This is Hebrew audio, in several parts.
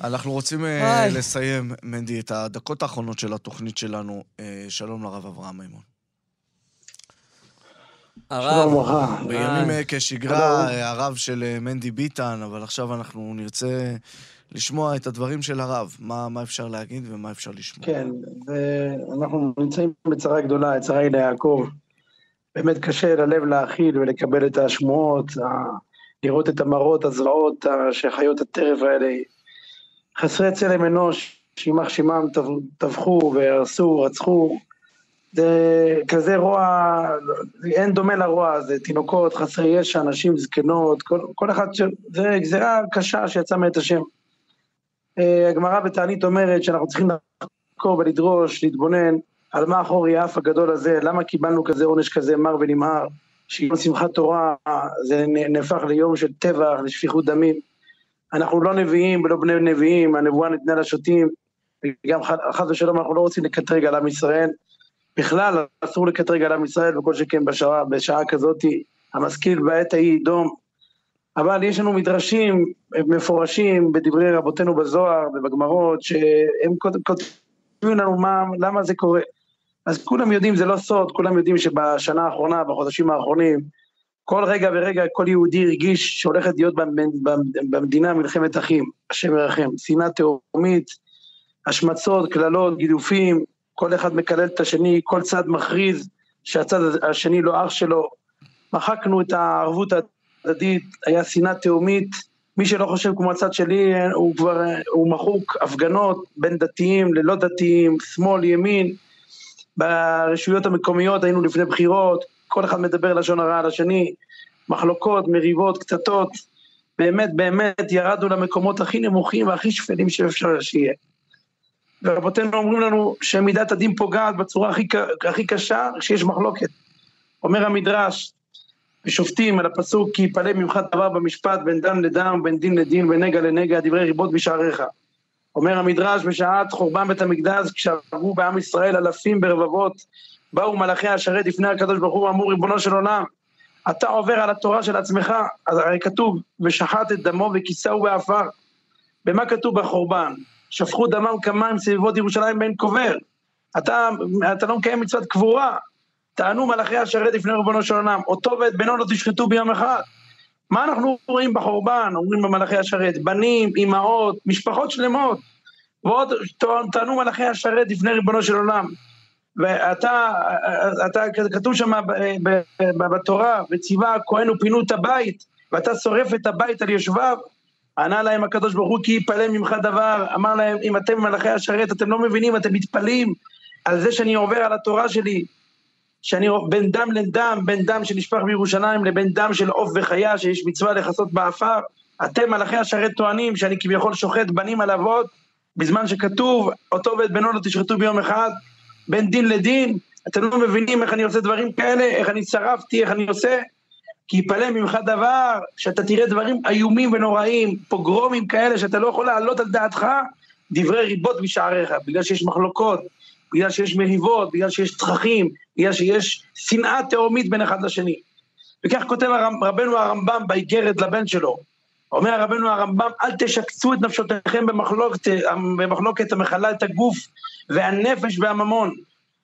אנחנו רוצים אה, לסיים, מנדי, את הדקות האחרונות של התוכנית שלנו. אה, שלום לרב אברהם מימון. הרב, בימים אה, כשגרה, הרב של מנדי ביטן, אבל עכשיו אנחנו נרצה לשמוע את הדברים של הרב. מה, מה אפשר להגיד ומה אפשר לשמוע. כן, ואנחנו נמצאים בצרה גדולה, הצרה היא ליעקב. באמת קשה ללב להכיל ולקבל את השמועות, לראות את המראות, הזוועות שחיות הטרף האלה. חסרי צלם אנוש, שימח שמם טבחו והרסו, רצחו. זה כזה רוע, אין דומה לרוע הזה, תינוקות, חסרי ישע, נשים זקנות, כל, כל אחד, ש... זה גזירה קשה שיצאה מאת השם. אה, הגמרא בתענית אומרת שאנחנו צריכים לחקור ולדרוש, להתבונן על מה אחורי האף הגדול הזה, למה קיבלנו כזה עונש כזה מר ונמהר, שיום שמחת תורה זה נהפך ליום של טבח, לשפיכות דמים. אנחנו לא נביאים ולא בני נביאים, הנבואה ניתנה לשוטים, וגם חס ושלום אנחנו לא רוצים לקטרג על עם ישראל. בכלל אסור לקטרג על עם ישראל, וכל שכן בשעה, בשעה כזאת, המשכיל בעת ההיא דום. אבל יש לנו מדרשים מפורשים בדברי רבותינו בזוהר ובגמרות, שהם כותבים לנו מה, למה זה קורה. אז כולם יודעים, זה לא סוד, כולם יודעים שבשנה האחרונה, בחודשים האחרונים, כל רגע ורגע כל יהודי הרגיש שהולכת להיות במדינה מלחמת אחים, השם ירחם, שנאה תהומית, השמצות, קללות, גידופים, כל אחד מקלל את השני, כל צד מכריז שהצד השני לא אח שלו, מחקנו את הערבות ההדדית, היה שנאה תהומית, מי שלא חושב כמו הצד שלי הוא כבר, הוא מחוק, הפגנות בין דתיים ללא דתיים, שמאל, ימין, ברשויות המקומיות היינו לפני בחירות, כל אחד מדבר לשון הרע על השני, מחלוקות, מריבות, קטטות, באמת באמת ירדנו למקומות הכי נמוכים והכי שפלים שאפשר שיהיה. ורבותינו אומרים לנו שמידת הדין פוגעת בצורה הכי, הכי קשה כשיש מחלוקת. אומר המדרש, ושופטים על הפסוק כי יפלא ממך דבר במשפט בין דם לדם, בין דין לדין, בין נגע לנגע, דברי ריבות בשעריך. אומר המדרש בשעת חורבן בית המקדש כשעברו בעם ישראל אלפים ברבבות באו מלאכי השרת לפני הקדוש ברוך הוא ואמרו ריבונו של עולם אתה עובר על התורה של עצמך אז הרי כתוב ושחט את דמו וכיסהו בעפר. במה כתוב בחורבן? שפכו דמם כמים סביבות ירושלים בין קובר אתה, אתה לא מקיים מצוות קבורה. טענו מלאכי השרת לפני ריבונו של עולם. אותו ואת בנו לא תשחטו ביום אחד. מה אנחנו רואים בחורבן, אומרים במלאכי השרת, בנים, אימהות, משפחות שלמות, ועוד טענו מלאכי השרת לפני ריבונו של עולם. ואתה, אתה, כתוב שם בתורה, וציווה הכהן ופינו את הבית, ואתה שורף את הבית על יושביו, ענה להם הקדוש ברוך הוא כי יפלא ממך דבר, אמר להם אם אתם מלאכי השרת אתם לא מבינים, אתם מתפלאים על זה שאני עובר על התורה שלי, שאני בין דם לדם, בין דם שנשפך בירושלים לבין דם של עוף וחיה שיש מצווה לכסות באפר, אתם מלאכי השרת טוענים שאני כביכול שוחט בנים על אבות, בזמן שכתוב אותו ואת בנו לא תשחטו ביום אחד, בין דין לדין, אתם לא מבינים איך אני עושה דברים כאלה, איך אני שרפתי, איך אני עושה, כי יפלא ממך דבר, שאתה תראה דברים איומים ונוראים, פוגרומים כאלה שאתה לא יכול להעלות על דעתך, דברי ריבות בשעריך, בגלל שיש מחלוקות, בגלל שיש מריבות, בגלל שיש צרכים, בגלל שיש שנאה תהומית בין אחד לשני. וכך כותב רבנו הרמב"ם באיגרת לבן שלו. אומר רבנו הרמב"ם, אל תשקצו את נפשותיכם במחלוקת, במחלוקת המכלה את הגוף והנפש והממון.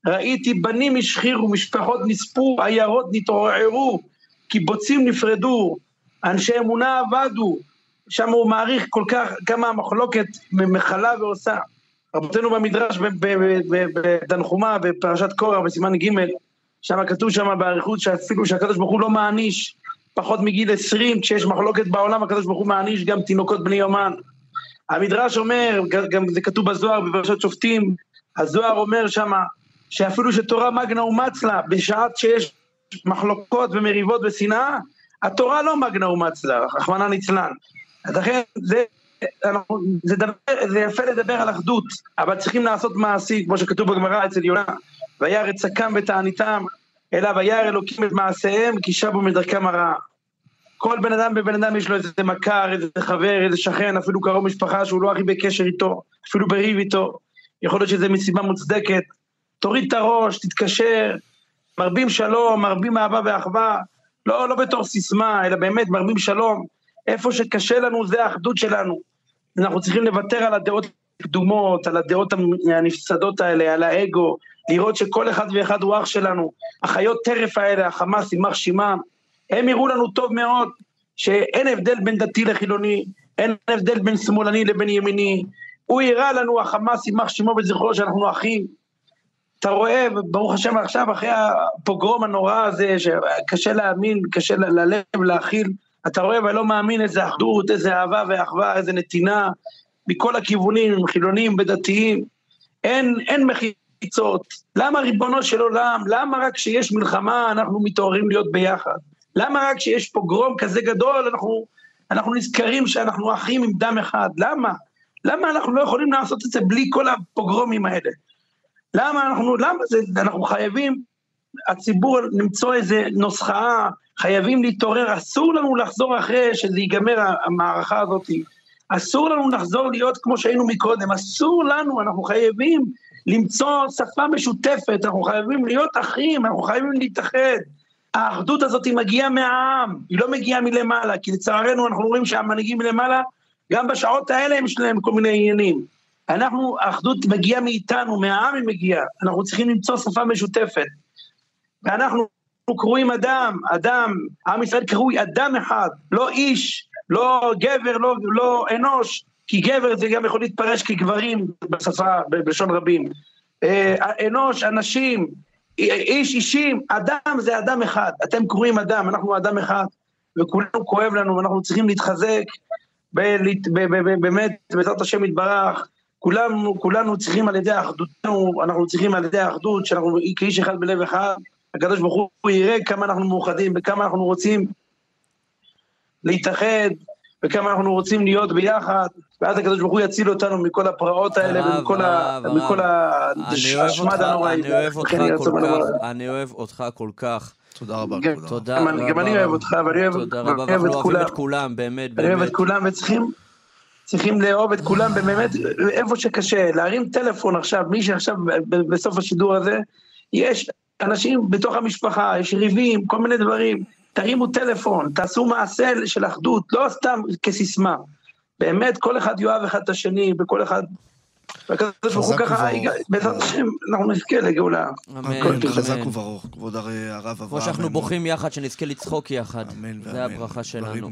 ראיתי בנים השחירו, משפחות נספו, עיירות נתעוררו, קיבוצים נפרדו, אנשי אמונה אבדו. שם הוא מעריך כל כך כמה המחלוקת מכלה ועושה. רבותינו במדרש בתנחומה בפרשת קורח בסימן ג' שם כתוב שם באריכות שאפילו שהקדוש ברוך הוא לא מעניש פחות מגיל עשרים כשיש מחלוקת בעולם הקדוש ברוך הוא מעניש גם תינוקות בני יומן. המדרש אומר, גם זה כתוב בזוהר בפרשת שופטים, הזוהר אומר שם שאפילו שתורה מגנה ומצלה בשעת שיש מחלוקות ומריבות ושנאה, התורה לא מגנה ומצלה, רחמנא ליצלן. לכן זה זה, דבר, זה יפה לדבר על אחדות, אבל צריכים לעשות מעשי, כמו שכתוב בגמרא אצל יונה, וירא את שקם ותעניתם, אלא וירא אלוקים את מעשיהם, כי שבו מדרכם הרעה. כל בן אדם בבן אדם יש לו איזה מכר, איזה חבר, איזה שכן, אפילו קרוב משפחה שהוא לא הכי בקשר איתו, אפילו בריב איתו, יכול להיות שזה מסיבה מוצדקת. תוריד את הראש, תתקשר, מרבים שלום, מרבים אהבה ואחווה, לא, לא בתור סיסמה, אלא באמת מרבים שלום. איפה שקשה לנו זה האחדות שלנו. אנחנו צריכים לוותר על הדעות הקדומות, על הדעות הנפסדות האלה, על האגו, לראות שכל אחד ואחד הוא אח שלנו. החיות טרף האלה, החמאס, יימח שמם, הם יראו לנו טוב מאוד שאין הבדל בין דתי לחילוני, אין הבדל בין שמאלני לבין ימיני. הוא יראה לנו, החמאס, יימח שמו וזכרו, שאנחנו אחים. אתה רואה, ברוך השם עכשיו, אחרי הפוגרום הנורא הזה, שקשה להאמין, קשה ללב להכיל, אתה רואה ולא מאמין איזה אחדות, איזה אהבה ואחווה, איזה נתינה, מכל הכיוונים, חילונים ודתיים. אין, אין מחיצות. למה ריבונו של עולם, למה רק כשיש מלחמה אנחנו מתעוררים להיות ביחד? למה רק כשיש פוגרום כזה גדול אנחנו, אנחנו נזכרים שאנחנו אחים עם דם אחד? למה? למה אנחנו לא יכולים לעשות את זה בלי כל הפוגרומים האלה? למה אנחנו, למה זה, אנחנו חייבים, הציבור למצוא איזה נוסחה, חייבים להתעורר, אסור לנו לחזור אחרי שזה ייגמר המערכה הזאת, אסור לנו לחזור להיות כמו שהיינו מקודם, אסור לנו, אנחנו חייבים למצוא שפה משותפת, אנחנו חייבים להיות אחים, אנחנו חייבים להתאחד. האחדות הזאת היא מגיעה מהעם, היא לא מגיעה מלמעלה, כי לצערנו אנחנו רואים שהמנהיגים מלמעלה, גם בשעות האלה יש להם כל מיני עניינים. אנחנו, האחדות מגיעה מאיתנו, מהעם היא מגיעה, אנחנו צריכים למצוא שפה משותפת. ואנחנו קרואים אדם, אדם, עם ישראל קרוי אדם אחד, לא איש, לא גבר, לא, לא אנוש, כי גבר זה גם יכול להתפרש כגברים בשפה, בלשון רבים. אה, אנוש, אנשים, איש אישים, אדם זה אדם אחד, אתם קרואים אדם, אנחנו אדם אחד, וכולנו כואב לנו, ואנחנו צריכים להתחזק, באמת, בעזרת השם יתברך, כולנו, כולנו צריכים על ידי אחדותנו, אנחנו צריכים על ידי האחדות, שאנחנו כאיש אחד בלב אחד, הקדוש ברוך הוא יראה כמה אנחנו מאוחדים וכמה אנחנו רוצים להתאחד וכמה אנחנו רוצים להיות ביחד, ואז הקדוש ברוך הוא יציל אותנו מכל הפרעות האלה ומכל השמד הנוראי. אני אוהב אותך כל כך, אני אוהב אותך כל כך. תודה רבה. תודה רבה. גם אני אוהב אותך, ואני אוהב את כולם. באמת, באמת. אני אוהב את כולם, וצריכים... צריכים לאהוב את כולם באמת, איפה שקשה, להרים טלפון עכשיו, מי שעכשיו בסוף השידור הזה, יש אנשים בתוך המשפחה, יש ריבים, כל מיני דברים, תרימו טלפון, תעשו מעשה של אחדות, לא סתם כסיסמה. באמת, כל אחד יאהב אחד את השני, וכל אחד... והקדוש ברוך הוא ככה, בעזרת השם, אנחנו נזכה לגאולה. אמן, חזק וברוך, כבוד הרב אברהם. כמו שאנחנו בוכים יחד, שנזכה לצחוק יחד. זה הברכה שלנו.